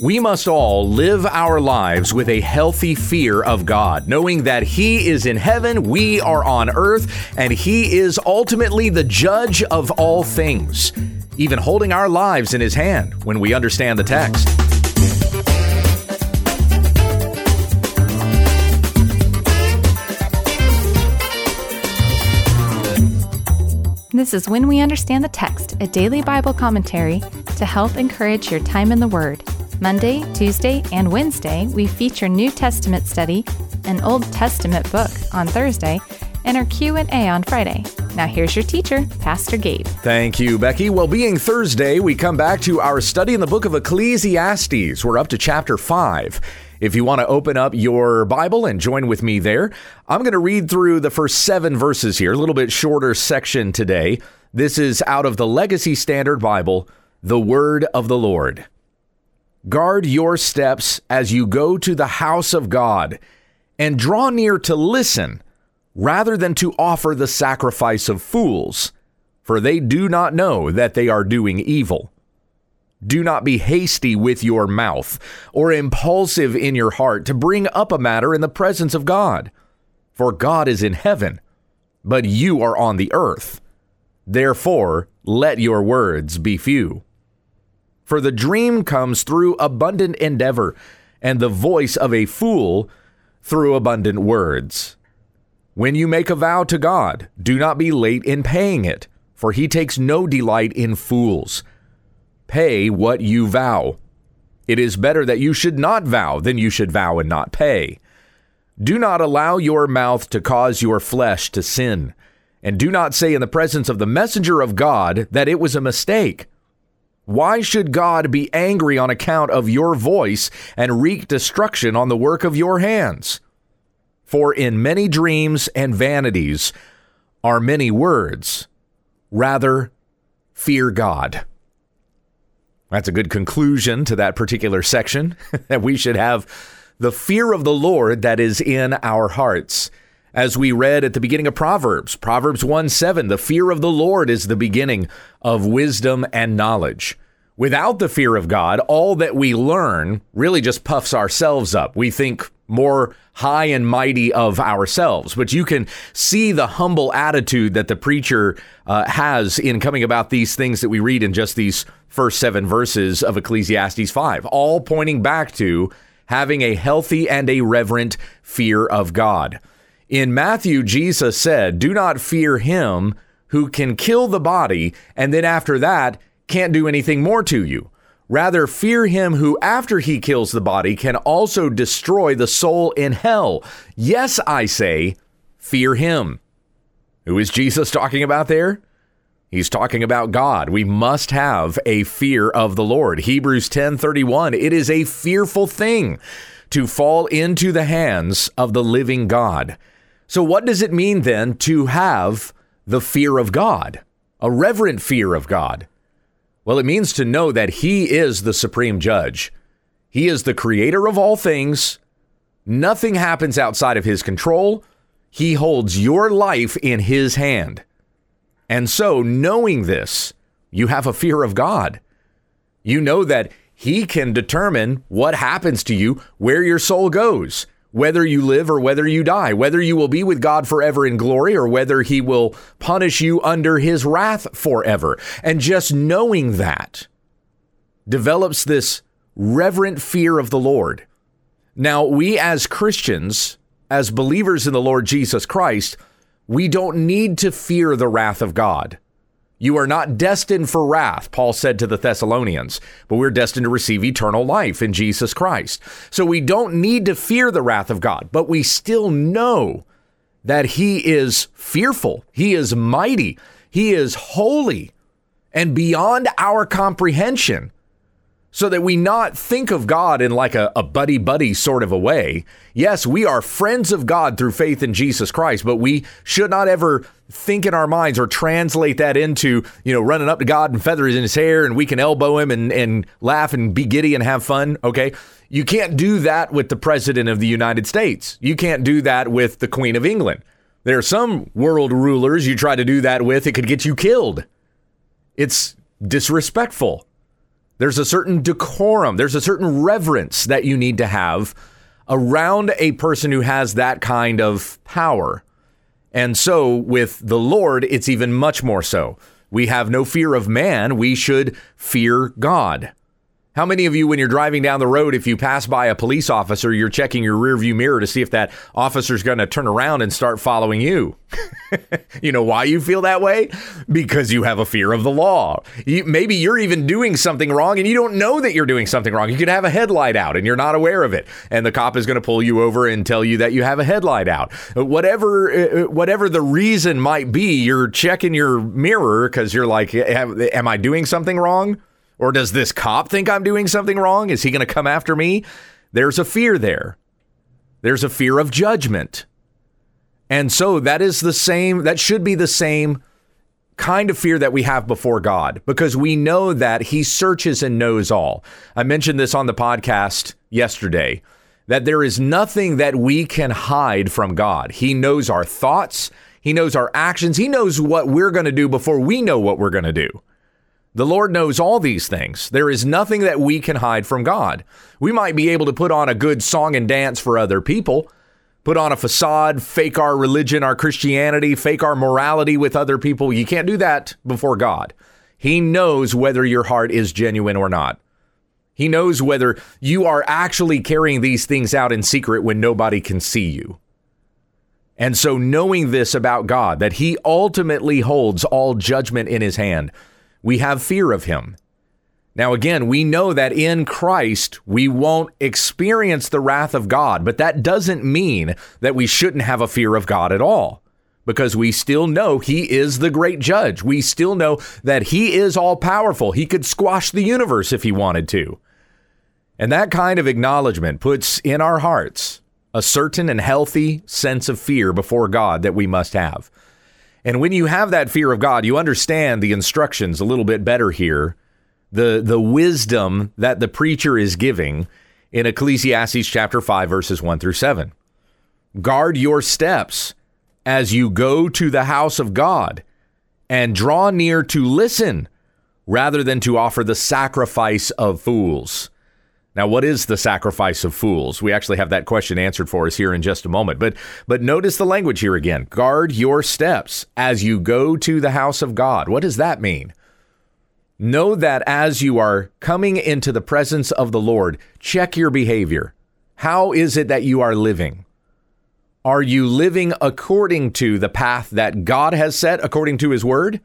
We must all live our lives with a healthy fear of God, knowing that He is in heaven, we are on earth, and He is ultimately the judge of all things, even holding our lives in His hand when we understand the text. This is When We Understand the Text, a daily Bible commentary to help encourage your time in the Word. Monday, Tuesday, and Wednesday, we feature New Testament study, an Old Testament book on Thursday, and our Q&A on Friday. Now here's your teacher, Pastor Gabe. Thank you, Becky. Well, being Thursday, we come back to our study in the book of Ecclesiastes. We're up to chapter 5. If you want to open up your Bible and join with me there, I'm going to read through the first seven verses here, a little bit shorter section today. This is out of the Legacy Standard Bible, the Word of the Lord. Guard your steps as you go to the house of God, and draw near to listen, rather than to offer the sacrifice of fools, for they do not know that they are doing evil. Do not be hasty with your mouth, or impulsive in your heart to bring up a matter in the presence of God. For God is in heaven, but you are on the earth. Therefore, let your words be few. For the dream comes through abundant endeavor, and the voice of a fool through abundant words. When you make a vow to God, do not be late in paying it, for he takes no delight in fools. Pay what you vow. It is better that you should not vow than you should vow and not pay. Do not allow your mouth to cause your flesh to sin, and do not say in the presence of the messenger of God that it was a mistake. Why should God be angry on account of your voice and wreak destruction on the work of your hands? For in many dreams and vanities are many words. Rather, fear God. That's a good conclusion to that particular section that we should have the fear of the Lord that is in our hearts. As we read at the beginning of Proverbs, Proverbs 1 7, the fear of the Lord is the beginning of wisdom and knowledge. Without the fear of God, all that we learn really just puffs ourselves up. We think more high and mighty of ourselves. But you can see the humble attitude that the preacher uh, has in coming about these things that we read in just these first seven verses of Ecclesiastes 5, all pointing back to having a healthy and a reverent fear of God. In Matthew, Jesus said, Do not fear him who can kill the body, and then after that, can't do anything more to you. Rather, fear him who, after he kills the body, can also destroy the soul in hell. Yes, I say, fear him. Who is Jesus talking about there? He's talking about God. We must have a fear of the Lord. Hebrews 10:31. It is a fearful thing to fall into the hands of the living God. So what does it mean then to have the fear of God? A reverent fear of God. Well, it means to know that He is the supreme judge. He is the creator of all things. Nothing happens outside of His control. He holds your life in His hand. And so, knowing this, you have a fear of God. You know that He can determine what happens to you, where your soul goes whether you live or whether you die, whether you will be with God forever in glory or whether he will punish you under his wrath forever. And just knowing that develops this reverent fear of the Lord. Now, we as Christians, as believers in the Lord Jesus Christ, we don't need to fear the wrath of God. You are not destined for wrath, Paul said to the Thessalonians, but we're destined to receive eternal life in Jesus Christ. So we don't need to fear the wrath of God, but we still know that He is fearful, He is mighty, He is holy, and beyond our comprehension so that we not think of God in like a, a buddy buddy sort of a way. Yes, we are friends of God through faith in Jesus Christ, but we should not ever think in our minds or translate that into, you know, running up to God and feathers in his hair and we can elbow him and, and laugh and be giddy and have fun. Okay. You can't do that with the president of the United States. You can't do that with the Queen of England. There are some world rulers you try to do that with, it could get you killed. It's disrespectful. There's a certain decorum, there's a certain reverence that you need to have around a person who has that kind of power. And so with the Lord, it's even much more so. We have no fear of man, we should fear God. How many of you, when you're driving down the road, if you pass by a police officer, you're checking your rearview mirror to see if that officer's going to turn around and start following you? you know why you feel that way? Because you have a fear of the law. You, maybe you're even doing something wrong and you don't know that you're doing something wrong. You could have a headlight out and you're not aware of it, and the cop is going to pull you over and tell you that you have a headlight out. Whatever, uh, uh, whatever the reason might be, you're checking your mirror because you're like, "Am I doing something wrong?" Or does this cop think I'm doing something wrong? Is he going to come after me? There's a fear there. There's a fear of judgment. And so that is the same, that should be the same kind of fear that we have before God because we know that He searches and knows all. I mentioned this on the podcast yesterday that there is nothing that we can hide from God. He knows our thoughts, He knows our actions, He knows what we're going to do before we know what we're going to do. The Lord knows all these things. There is nothing that we can hide from God. We might be able to put on a good song and dance for other people, put on a facade, fake our religion, our Christianity, fake our morality with other people. You can't do that before God. He knows whether your heart is genuine or not. He knows whether you are actually carrying these things out in secret when nobody can see you. And so, knowing this about God, that He ultimately holds all judgment in His hand, we have fear of him. Now, again, we know that in Christ we won't experience the wrath of God, but that doesn't mean that we shouldn't have a fear of God at all because we still know he is the great judge. We still know that he is all powerful. He could squash the universe if he wanted to. And that kind of acknowledgement puts in our hearts a certain and healthy sense of fear before God that we must have. And when you have that fear of God, you understand the instructions a little bit better here. The the wisdom that the preacher is giving in Ecclesiastes chapter 5 verses 1 through 7. Guard your steps as you go to the house of God and draw near to listen rather than to offer the sacrifice of fools. Now, what is the sacrifice of fools? We actually have that question answered for us here in just a moment. But but notice the language here again. Guard your steps as you go to the house of God. What does that mean? Know that as you are coming into the presence of the Lord, check your behavior. How is it that you are living? Are you living according to the path that God has set according to his word?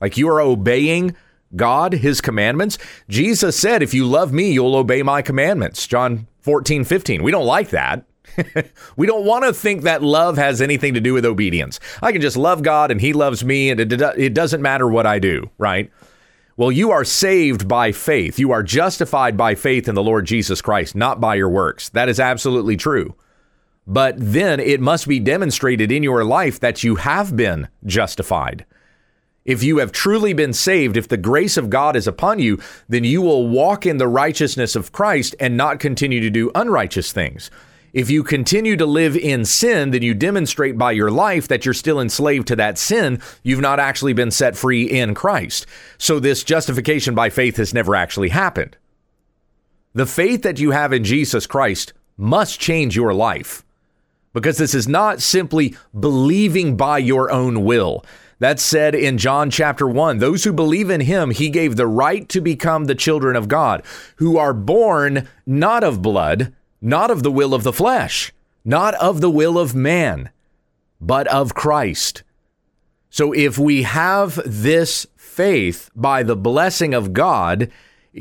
Like you are obeying God, his commandments. Jesus said, If you love me, you'll obey my commandments. John 14, 15. We don't like that. we don't want to think that love has anything to do with obedience. I can just love God and he loves me and it, it doesn't matter what I do, right? Well, you are saved by faith. You are justified by faith in the Lord Jesus Christ, not by your works. That is absolutely true. But then it must be demonstrated in your life that you have been justified. If you have truly been saved, if the grace of God is upon you, then you will walk in the righteousness of Christ and not continue to do unrighteous things. If you continue to live in sin, then you demonstrate by your life that you're still enslaved to that sin. You've not actually been set free in Christ. So this justification by faith has never actually happened. The faith that you have in Jesus Christ must change your life because this is not simply believing by your own will. That's said in John chapter 1. Those who believe in him, he gave the right to become the children of God, who are born not of blood, not of the will of the flesh, not of the will of man, but of Christ. So if we have this faith by the blessing of God,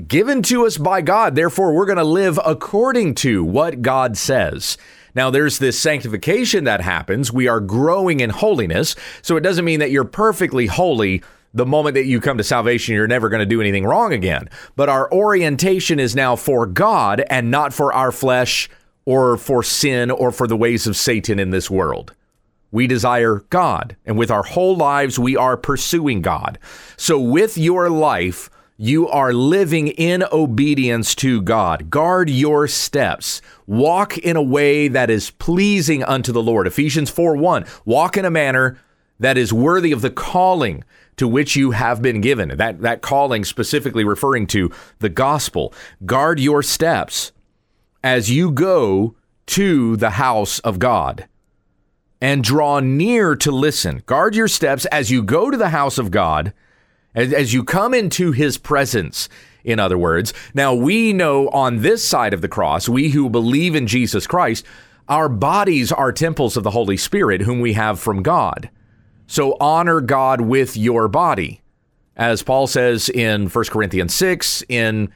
given to us by God, therefore we're going to live according to what God says. Now, there's this sanctification that happens. We are growing in holiness. So it doesn't mean that you're perfectly holy the moment that you come to salvation, you're never going to do anything wrong again. But our orientation is now for God and not for our flesh or for sin or for the ways of Satan in this world. We desire God, and with our whole lives, we are pursuing God. So, with your life, you are living in obedience to God. Guard your steps. Walk in a way that is pleasing unto the Lord. Ephesians 4 1. Walk in a manner that is worthy of the calling to which you have been given. That, that calling specifically referring to the gospel. Guard your steps as you go to the house of God and draw near to listen. Guard your steps as you go to the house of God, as, as you come into his presence in other words. Now, we know on this side of the cross, we who believe in Jesus Christ, our bodies are temples of the Holy Spirit, whom we have from God. So honor God with your body. As Paul says in 1 Corinthians 6, in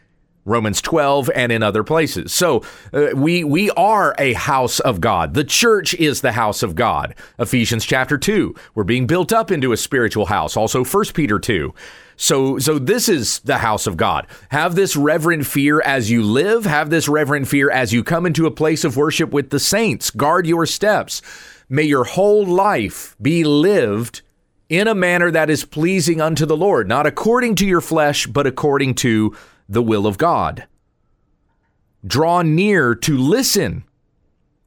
Romans 12 and in other places. So uh, we we are a house of God. The church is the house of God. Ephesians chapter 2. We're being built up into a spiritual house. Also 1 Peter 2. So so this is the house of God. Have this reverent fear as you live, have this reverent fear as you come into a place of worship with the saints. Guard your steps. May your whole life be lived in a manner that is pleasing unto the Lord, not according to your flesh, but according to the will of God. Draw near to listen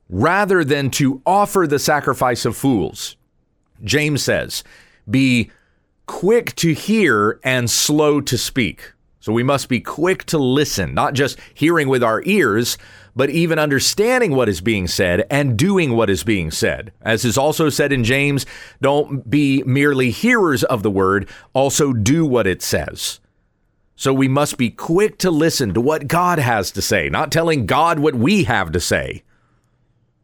rather than to offer the sacrifice of fools. James says, Be quick to hear and slow to speak. So we must be quick to listen, not just hearing with our ears, but even understanding what is being said and doing what is being said. As is also said in James, don't be merely hearers of the word, also do what it says. So we must be quick to listen to what God has to say, not telling God what we have to say.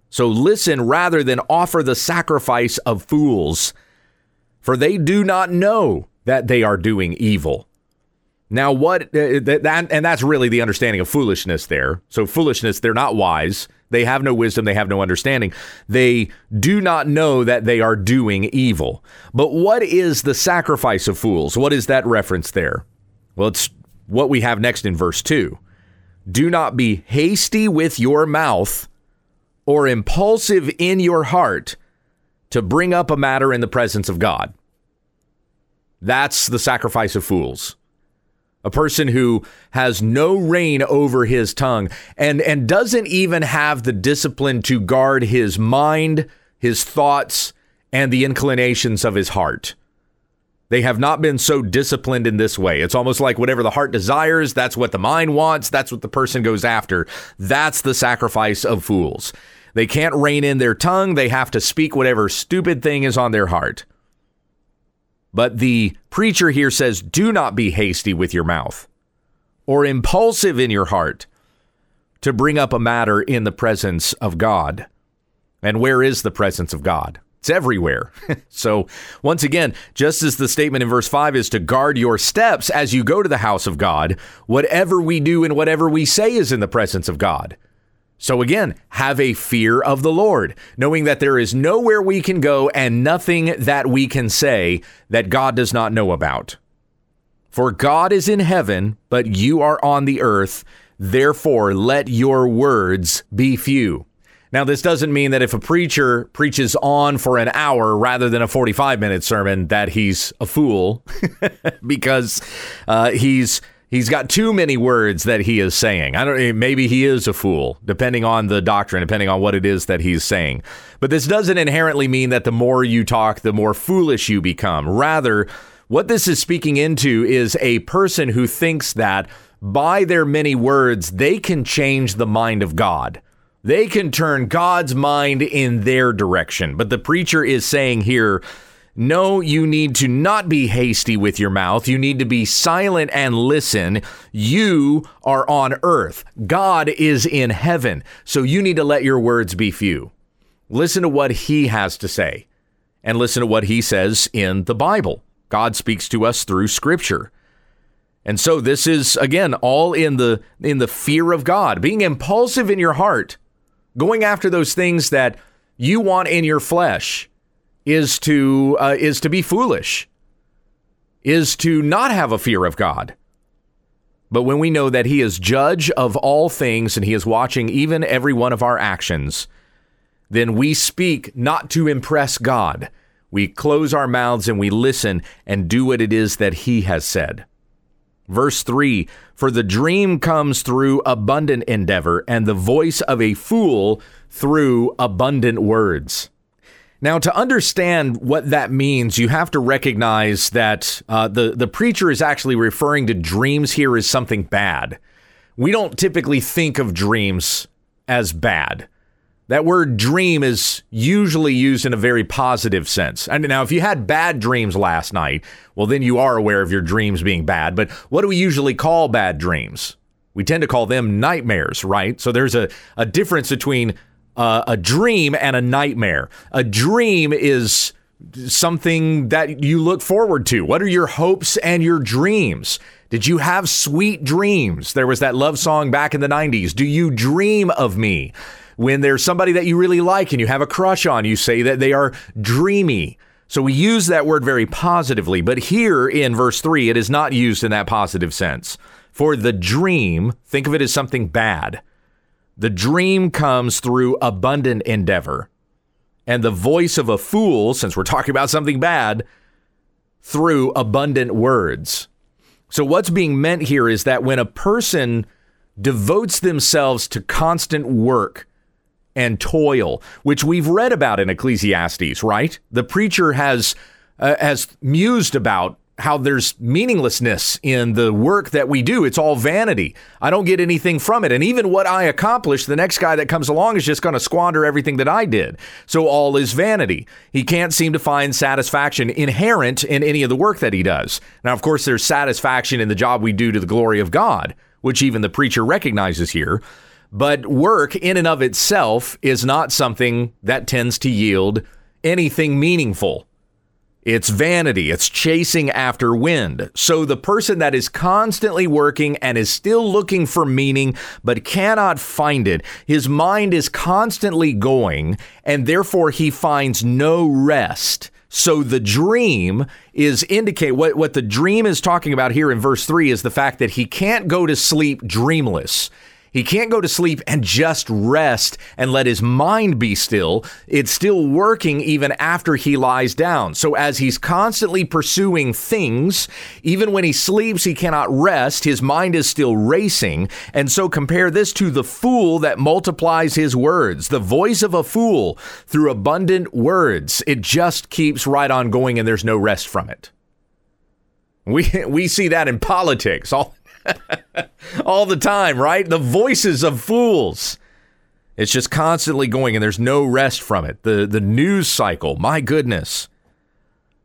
So listen rather than offer the sacrifice of fools for they do not know that they are doing evil. Now, what uh, that and that's really the understanding of foolishness there. So, foolishness, they're not wise. They have no wisdom. They have no understanding. They do not know that they are doing evil. But what is the sacrifice of fools? What is that reference there? Well, it's what we have next in verse 2. Do not be hasty with your mouth or impulsive in your heart to bring up a matter in the presence of God. That's the sacrifice of fools. A person who has no reign over his tongue and, and doesn't even have the discipline to guard his mind, his thoughts, and the inclinations of his heart. They have not been so disciplined in this way. It's almost like whatever the heart desires, that's what the mind wants, that's what the person goes after. That's the sacrifice of fools. They can't rein in their tongue, they have to speak whatever stupid thing is on their heart. But the preacher here says, do not be hasty with your mouth or impulsive in your heart to bring up a matter in the presence of God. And where is the presence of God? It's everywhere. so, once again, just as the statement in verse 5 is to guard your steps as you go to the house of God, whatever we do and whatever we say is in the presence of God. So again, have a fear of the Lord, knowing that there is nowhere we can go and nothing that we can say that God does not know about. For God is in heaven, but you are on the earth. Therefore, let your words be few. Now, this doesn't mean that if a preacher preaches on for an hour rather than a 45 minute sermon, that he's a fool because uh, he's He's got too many words that he is saying. I don't maybe he is a fool depending on the doctrine, depending on what it is that he's saying. But this doesn't inherently mean that the more you talk, the more foolish you become. Rather, what this is speaking into is a person who thinks that by their many words, they can change the mind of God. They can turn God's mind in their direction. But the preacher is saying here no, you need to not be hasty with your mouth. You need to be silent and listen. You are on earth. God is in heaven. So you need to let your words be few. Listen to what he has to say and listen to what he says in the Bible. God speaks to us through scripture. And so this is again all in the in the fear of God, being impulsive in your heart, going after those things that you want in your flesh is to uh, is to be foolish, is to not have a fear of God. But when we know that He is judge of all things and He is watching even every one of our actions, then we speak not to impress God. We close our mouths and we listen and do what it is that He has said. Verse 3 For the dream comes through abundant endeavor, and the voice of a fool through abundant words. Now, to understand what that means, you have to recognize that uh, the, the preacher is actually referring to dreams here as something bad. We don't typically think of dreams as bad. That word dream is usually used in a very positive sense. And now, if you had bad dreams last night, well, then you are aware of your dreams being bad. But what do we usually call bad dreams? We tend to call them nightmares, right? So there's a, a difference between uh, a dream and a nightmare. A dream is something that you look forward to. What are your hopes and your dreams? Did you have sweet dreams? There was that love song back in the 90s. Do you dream of me? When there's somebody that you really like and you have a crush on, you say that they are dreamy. So we use that word very positively, but here in verse 3, it is not used in that positive sense. For the dream, think of it as something bad. The dream comes through abundant endeavor. And the voice of a fool, since we're talking about something bad, through abundant words. So, what's being meant here is that when a person devotes themselves to constant work, and toil, which we've read about in Ecclesiastes, right? The preacher has uh, has mused about how there's meaninglessness in the work that we do. It's all vanity. I don't get anything from it. And even what I accomplish, the next guy that comes along is just going to squander everything that I did. So all is vanity. He can't seem to find satisfaction inherent in any of the work that he does. Now, of course, there's satisfaction in the job we do to the glory of God, which even the preacher recognizes here. But work in and of itself is not something that tends to yield anything meaningful. It's vanity. It's chasing after wind. So the person that is constantly working and is still looking for meaning but cannot find it, his mind is constantly going and therefore he finds no rest. So the dream is indicate what, what the dream is talking about here in verse 3 is the fact that he can't go to sleep dreamless. He can't go to sleep and just rest and let his mind be still. It's still working even after he lies down. So, as he's constantly pursuing things, even when he sleeps, he cannot rest. His mind is still racing. And so, compare this to the fool that multiplies his words. The voice of a fool through abundant words. It just keeps right on going and there's no rest from it. We, we see that in politics. All all the time, right? The voices of fools. It's just constantly going and there's no rest from it. The the news cycle, my goodness.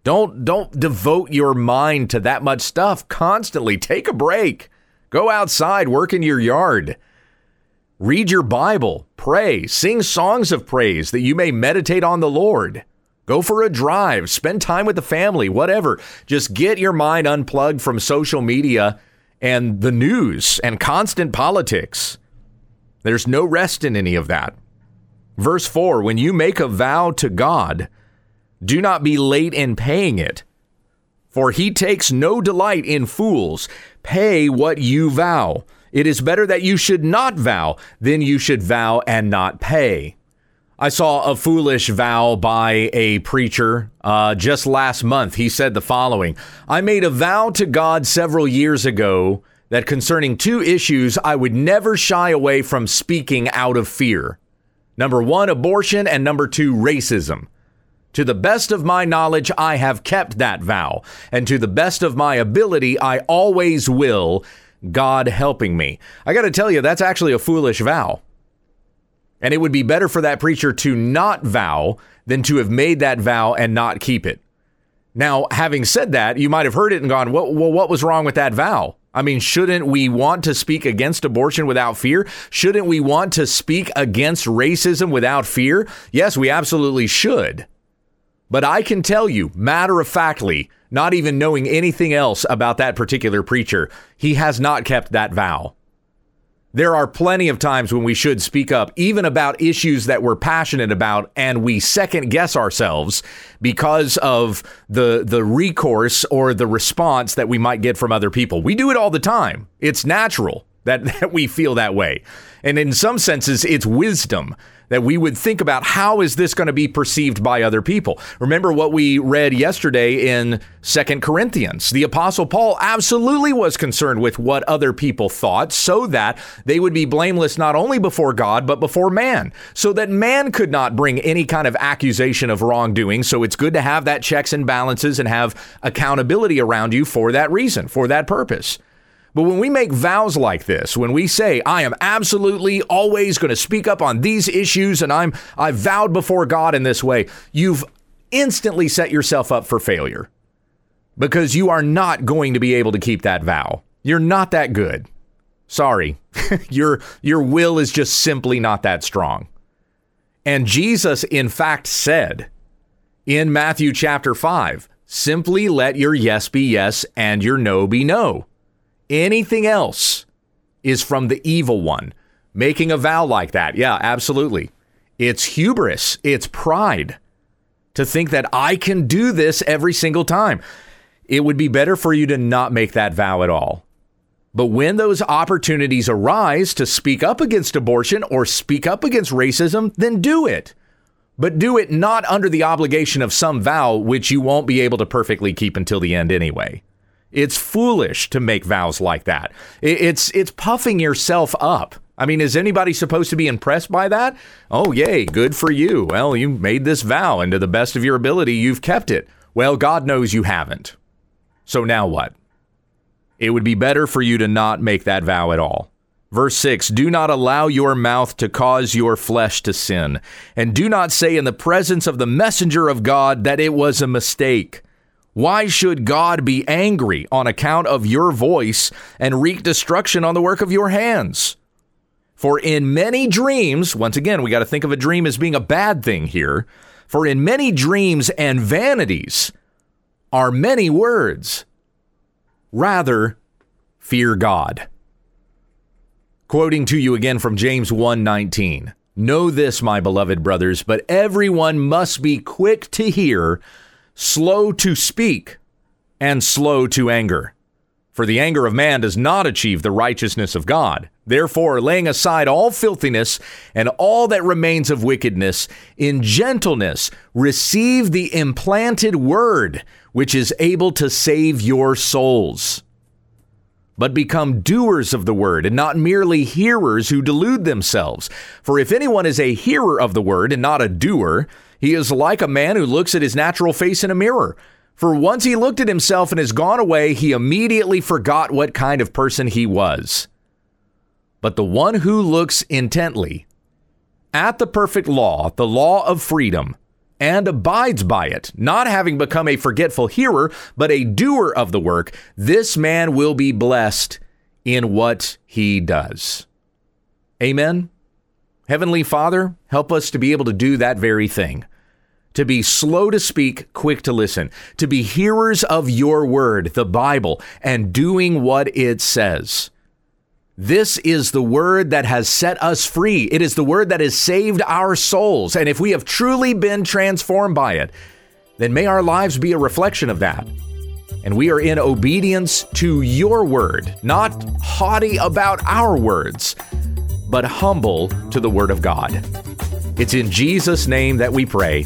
Don't don't devote your mind to that much stuff constantly. Take a break. Go outside, work in your yard. Read your Bible, pray, sing songs of praise that you may meditate on the Lord. Go for a drive, spend time with the family, whatever. Just get your mind unplugged from social media and the news and constant politics. There's no rest in any of that. Verse 4 When you make a vow to God, do not be late in paying it, for he takes no delight in fools. Pay what you vow. It is better that you should not vow than you should vow and not pay. I saw a foolish vow by a preacher uh, just last month. He said the following I made a vow to God several years ago that concerning two issues, I would never shy away from speaking out of fear. Number one, abortion, and number two, racism. To the best of my knowledge, I have kept that vow, and to the best of my ability, I always will, God helping me. I got to tell you, that's actually a foolish vow. And it would be better for that preacher to not vow than to have made that vow and not keep it. Now, having said that, you might have heard it and gone, well, well, what was wrong with that vow? I mean, shouldn't we want to speak against abortion without fear? Shouldn't we want to speak against racism without fear? Yes, we absolutely should. But I can tell you, matter of factly, not even knowing anything else about that particular preacher, he has not kept that vow. There are plenty of times when we should speak up, even about issues that we're passionate about, and we second guess ourselves because of the the recourse or the response that we might get from other people. We do it all the time. It's natural. that, that we feel that way. And in some senses, it's wisdom that we would think about how is this going to be perceived by other people. Remember what we read yesterday in Second Corinthians. The apostle Paul absolutely was concerned with what other people thought so that they would be blameless not only before God but before man, so that man could not bring any kind of accusation of wrongdoing. So it's good to have that checks and balances and have accountability around you for that reason, for that purpose. But when we make vows like this, when we say, I am absolutely always going to speak up on these issues and I'm I've vowed before God in this way, you've instantly set yourself up for failure. Because you are not going to be able to keep that vow. You're not that good. Sorry. your your will is just simply not that strong. And Jesus in fact said in Matthew chapter 5, simply let your yes be yes and your no be no. Anything else is from the evil one. Making a vow like that, yeah, absolutely. It's hubris, it's pride to think that I can do this every single time. It would be better for you to not make that vow at all. But when those opportunities arise to speak up against abortion or speak up against racism, then do it. But do it not under the obligation of some vow which you won't be able to perfectly keep until the end anyway. It's foolish to make vows like that. It's it's puffing yourself up. I mean, is anybody supposed to be impressed by that? Oh, yay, good for you. Well, you made this vow, and to the best of your ability, you've kept it. Well, God knows you haven't. So now what? It would be better for you to not make that vow at all. Verse 6 Do not allow your mouth to cause your flesh to sin, and do not say in the presence of the messenger of God that it was a mistake. Why should God be angry on account of your voice and wreak destruction on the work of your hands? For in many dreams, once again, we got to think of a dream as being a bad thing here. For in many dreams and vanities are many words. Rather, fear God. Quoting to you again from James 1:19. Know this, my beloved brothers, but everyone must be quick to hear slow to speak, and slow to anger. For the anger of man does not achieve the righteousness of God. Therefore, laying aside all filthiness and all that remains of wickedness, in gentleness receive the implanted word, which is able to save your souls. But become doers of the word, and not merely hearers who delude themselves. For if anyone is a hearer of the word and not a doer, he is like a man who looks at his natural face in a mirror. For once he looked at himself and has gone away, he immediately forgot what kind of person he was. But the one who looks intently at the perfect law, the law of freedom, and abides by it, not having become a forgetful hearer, but a doer of the work, this man will be blessed in what he does. Amen. Heavenly Father, help us to be able to do that very thing to be slow to speak, quick to listen, to be hearers of your word, the Bible, and doing what it says. This is the word that has set us free. It is the word that has saved our souls. And if we have truly been transformed by it, then may our lives be a reflection of that. And we are in obedience to your word, not haughty about our words, but humble to the word of God. It's in Jesus' name that we pray.